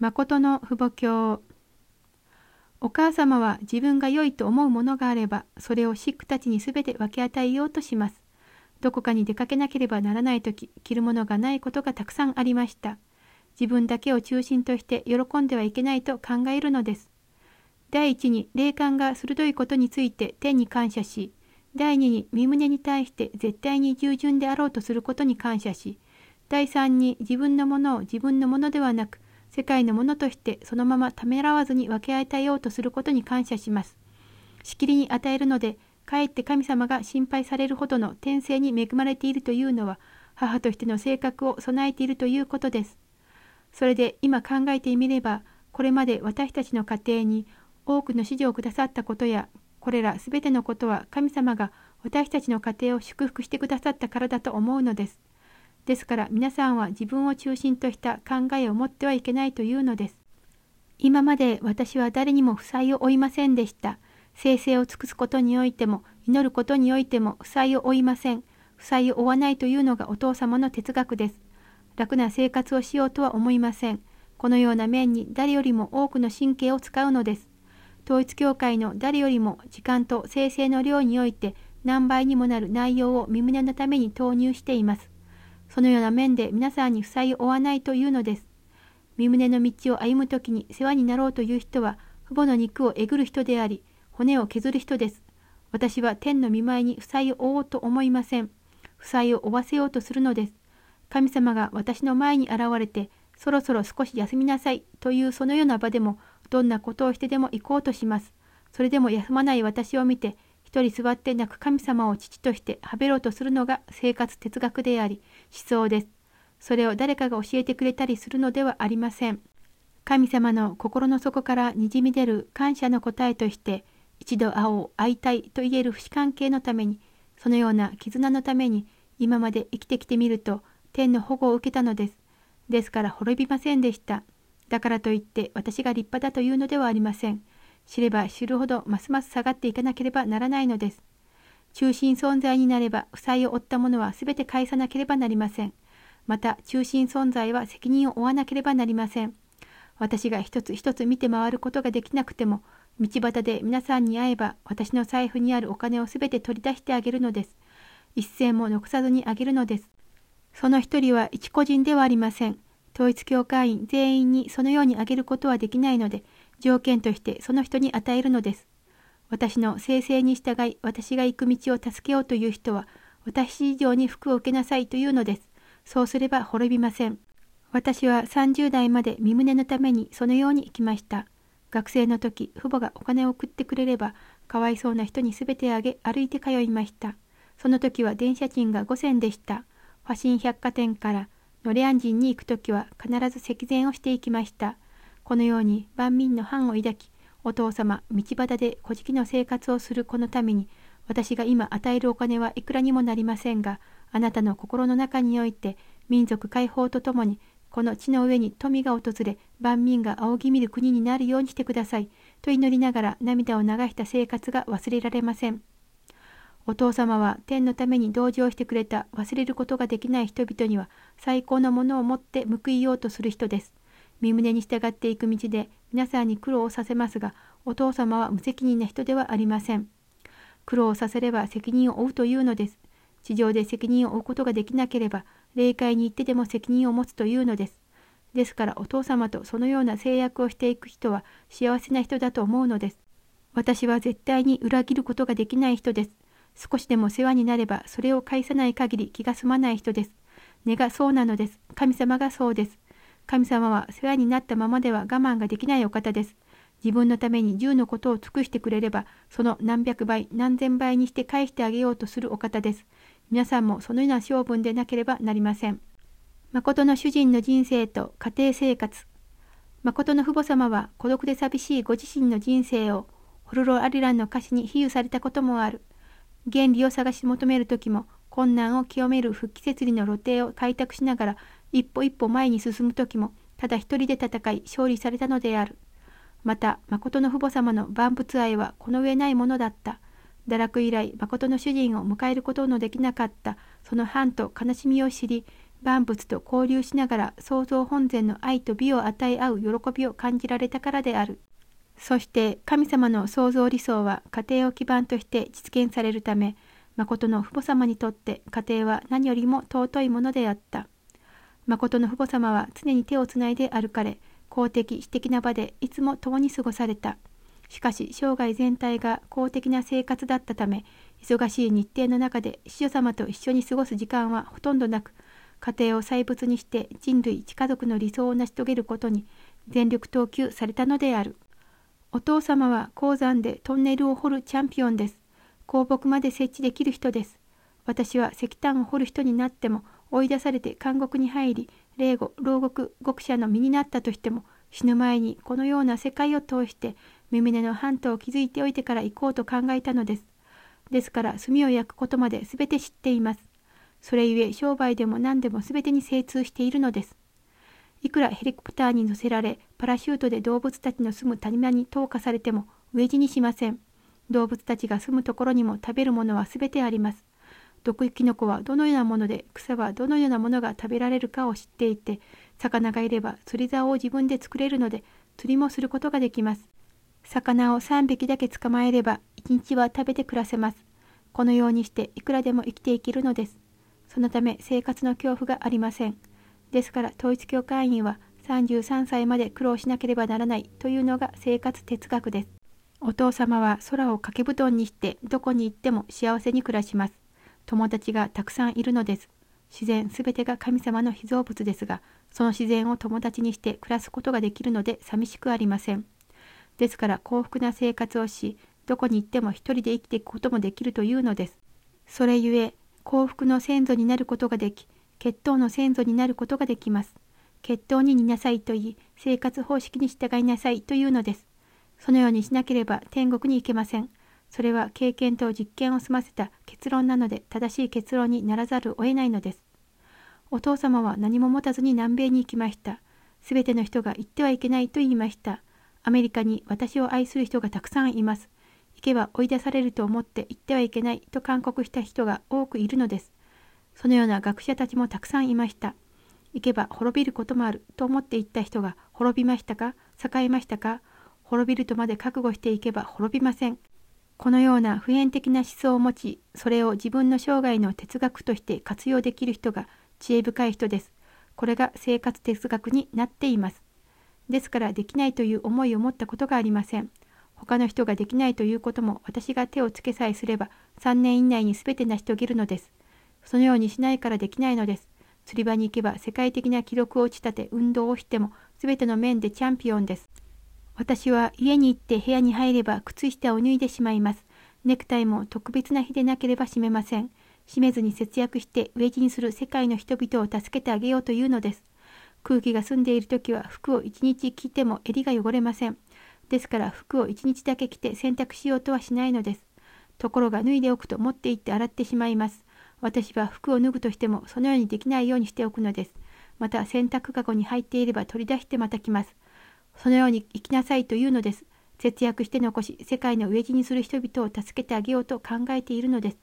誠の父母教。お母様は自分が良いと思うものがあればそれをシックたちに全て分け与えようとします。どこかに出かけなければならない時着るものがないことがたくさんありました。自分だけを中心として喜んではいけないと考えるのです。第一に霊感が鋭いことについて天に感謝し第二に身旨に対して絶対に従順であろうとすることに感謝し第三に自分のものを自分のものではなく世界のものとしてそのままためらわずに分け与えようとすることに感謝します。しきりに与えるのでかえって神様が心配されるほどの天性に恵まれているというのは母としての性格を備えているということです。それで今考えてみればこれまで私たちの家庭に多くの指示をくださったことやこれらすべてのことは神様が私たちの家庭を祝福してくださったからだと思うのです。ですから皆さんは自分を中心とした考えを持ってはいけないというのです。今まで私は誰にも負債を負いませんでした。生成を尽くすことにおいても、祈ることにおいても負債を負いません。負債を負わないというのがお父様の哲学です。楽な生活をしようとは思いません。このような面に誰よりも多くの神経を使うのです。統一教会の誰よりも時間と生成の量において何倍にもなる内容を身胸のために投入しています。そのような面で皆さんに負債を負わないというのです。身胸の道を歩む時に世話になろうという人は、父母の肉をえぐる人であり、骨を削る人です。私は天の見舞いに負債を負おうと思いません。負債を負わせようとするのです。神様が私の前に現れて、そろそろ少し休みなさいというそのような場でも、どんなことをしてでも行こうとします。それでも休まない私を見て、一人座って泣く神様を父としてはべろうとするのが生活哲学であり、思想です。それを誰かが教えてくれたりするのではありません。神様の心の底からにじみ出る感謝の答えとして、一度会おう、会いたいと言える不死関係のために、そのような絆のために、今まで生きてきてみると、天の保護を受けたのです。ですから滅びませんでした。だからといって私が立派だというのではありません。知れば知るほどますます下がっていかなければならないのです。中心存在になれば負債を負った者は全て返さなければなりません。また中心存在は責任を負わなければなりません。私が一つ一つ見て回ることができなくても、道端で皆さんに会えば私の財布にあるお金を全て取り出してあげるのです。一銭も残さずにあげるのです。その一人は一個人ではありません。統一教会員全員にそのようにあげることはできないので、条件としてその人に与えるのです。私の生成に従い私が行く道を助けようという人は私以上に服を受けなさいというのです。そうすれば滅びません。私は30代まで身胸のためにそのように生きました。学生の時、父母がお金を送ってくれれば、かわいそうな人に全てあげ、歩いて通いました。その時は電車賃が5銭でした。ファシン百貨店からノレアン人に行く時は必ず席前をしていきました。このように万民の藩を抱き、お父様、道端で古事記の生活をするこのために、私が今与えるお金はいくらにもなりませんが、あなたの心の中において、民族解放とともに、この地の上に富が訪れ、万民が仰ぎ見る国になるようにしてください。と祈りながら涙を流した生活が忘れられません。お父様は天のために同情してくれた忘れることができない人々には最高のものを持って報いようとする人です。身旨に従っていく道で皆さんに苦労をさせますが、お父様は無責任な人ではありません。苦労をさせれば責任を負うというのです。地上で責任を負うことができなければ、霊界に行ってでも責任を持つというのです。ですからお父様とそのような制約をしていく人は幸せな人だと思うのです。私は絶対に裏切ることができない人です。少しでも世話になればそれを返さない限り気が済まない人です。根がそうなのです。神様がそうです。神様は世話になったままでは我慢ができないお方です。自分のために10のことを尽くしてくれれば、その何百倍、何千倍にして返してあげようとするお方です。皆さんもそのような性分でなければなりません。誠の主人の人生と家庭生活。誠の父母様は孤独で寂しいご自身の人生をホロロ・アリランの歌詞に比喩されたこともある。原理を探し求める時も困難を清める復帰設理の露呈を開拓しながら一歩一歩前に進む時もただ一人で戦い勝利されたのである。また誠の父母様の万物愛はこの上ないものだった。堕落以来誠の主人を迎えることのできなかったその藩と悲しみを知り万物と交流しながら創造本然の愛と美を与え合う喜びを感じられたからである。そして神様の創造理想は家庭を基盤として実現されるため、誠の父母様にとって家庭は何よりも尊いものであった。誠の父母様は常に手をつないで歩かれ、公的私的な場でいつも共に過ごされた。しかし生涯全体が公的な生活だったため、忙しい日程の中で子女様と一緒に過ごす時間はほとんどなく、家庭を細物にして人類一家族の理想を成し遂げることに全力投球されたのである。お父様は鉱山でトンネルを掘るチャンピオンです。鉱木まで設置できる人です。私は石炭を掘る人になっても追い出されて監獄に入り、霊語、牢獄、獄者の身になったとしても、死ぬ前にこのような世界を通して耳根の半島を築いておいてから行こうと考えたのです。ですから炭を焼くことまで全て知っています。それゆえ商売でも何でも全てに精通しているのです。いくらヘリコプターに乗せられ、パラシュートで動物たちの住む谷間に投下されても飢え死にしません。動物たちが住むところにも食べるものは全てあります。毒キノコはどのようなもので、草はどのようなものが食べられるかを知っていて、魚がいれば釣り竿を自分で作れるので、釣りもすることができます。魚を3匹だけ捕まえれば、1日は食べて暮らせます。このようにしていくらでも生きていけるのです。そのため生活の恐怖がありません。ですから統一教会員は33歳まで苦労しなければならないというのが生活哲学です。お父様は空を掛け布団にしてどこに行っても幸せに暮らします。友達がたくさんいるのです。自然すべてが神様の被造物ですが、その自然を友達にして暮らすことができるので寂しくありません。ですから幸福な生活をし、どこに行っても一人で生きていくこともできるというのです。それゆえ、幸福の先祖になることができ、血統の先祖になることができます。血統に似なさいと言い、生活方式に従いなさいというのです。そのようにしなければ天国に行けません。それは経験と実験を済ませた結論なので正しい結論にならざるを得ないのです。お父様は何も持たずに南米に行きました。すべての人が行ってはいけないと言いました。アメリカに私を愛する人がたくさんいます。行けば追い出されると思って行ってはいけないと勧告した人が多くいるのです。そのような学者たちもたくさんいました。行けば滅びることもあると思って行った人が滅びましたか？栄えましたか？滅びるとまで覚悟していけば滅びません。このような普遍的な思想を持ち、それを自分の生涯の哲学として活用できる人が知恵深い人です。これが生活哲学になっています。ですからできないという思いを持ったことがありません。他の人ができないということも私が手をつけさえすれば3年以内に全て成し遂げるのです。そのようにしないからできないのです。釣り場に行けば世界的な記録を打ち立て運動をしても全ての面でチャンピオンです。私は家に行って部屋に入れば靴下を脱いでしまいます。ネクタイも特別な日でなければ締めません。締めずに節約して飢え死にする世界の人々を助けてあげようというのです。空気が澄んでいる時は服を一日着ても襟が汚れません。ですから服を一日だけ着て洗濯しようとはしないのです。ところが脱いでおくと持って行って洗ってしまいます。私は服を脱ぐとしてもそのようにできないようにしておくのです。また洗濯かごに入っていれば取り出してまた着ます。そのように生きなさいというのです。節約して残し、世界の飢え死にする人々を助けてあげようと考えているのです。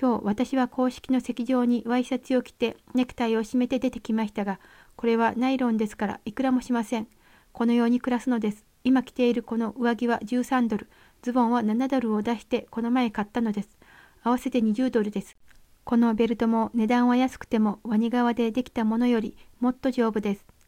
今日、私は公式の席上にワイシャツを着て、ネクタイを締めて出てきましたが、これはナイロンですからいくらもしません。このように暮らすのです。今着ているこの上着は13ドル、ズボンは7ドルを出してこの前買ったのです。合わせて20ドルです。このベルトも値段は安くてもワニ革でできたものよりもっと丈夫です。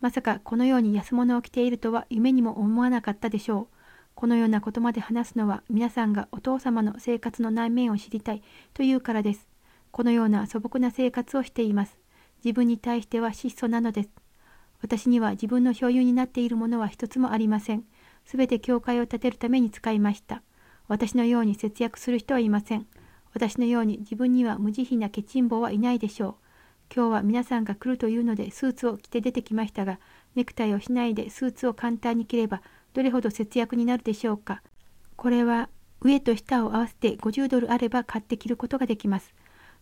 まさかこのように安物を着ているとは夢にも思わなかったでしょう。このようなことまで話すのは皆さんがお父様の生活の内面を知りたいというからです。このような素朴な生活をしています。自分に対しては質素なのです。私には自分の所有になっているものは一つもありません。すべて教会を建てるために使いました。私のように節約する人はいません。私のように自分には無慈悲なケチンボはいないでしょう。今日は皆さんが来るというのでスーツを着て出てきましたが、ネクタイをしないでスーツを簡単に着ればどれほど節約になるでしょうか。これは上と下を合わせて50ドルあれば買って着ることができます。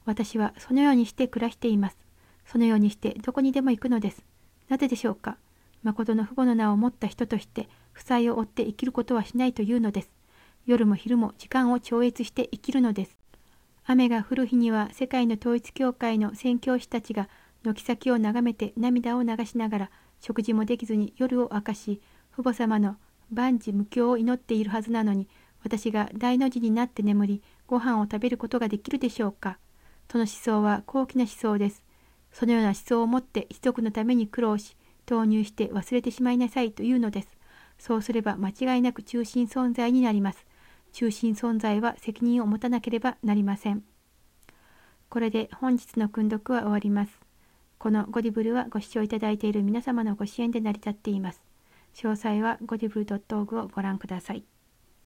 私はそのようにして暮らしています。そのようにしてどこにでも行くのです。なぜでしょうか。誠の父母の名を持った人として負債を負って生きることはしないというのです。夜も昼も時間を超越して生きるのです。雨が降る日には世界の統一教会の宣教師たちが軒先を眺めて涙を流しながら食事もできずに夜を明かし父母様の万事無境を祈っているはずなのに私が大の字になって眠りご飯を食べることができるでしょうか？その思想は高貴な思想です。そのような思想を持って一族のために苦労し投入して忘れてしまいなさいというのです。そうすれば間違いなく中心存在になります。中心存在は責任を持たなければなりません。これで本日の訓読は終わります。このゴディブルはご視聴いただいている皆様のご支援で成り立っています。詳細はゴディブル .org をご覧ください。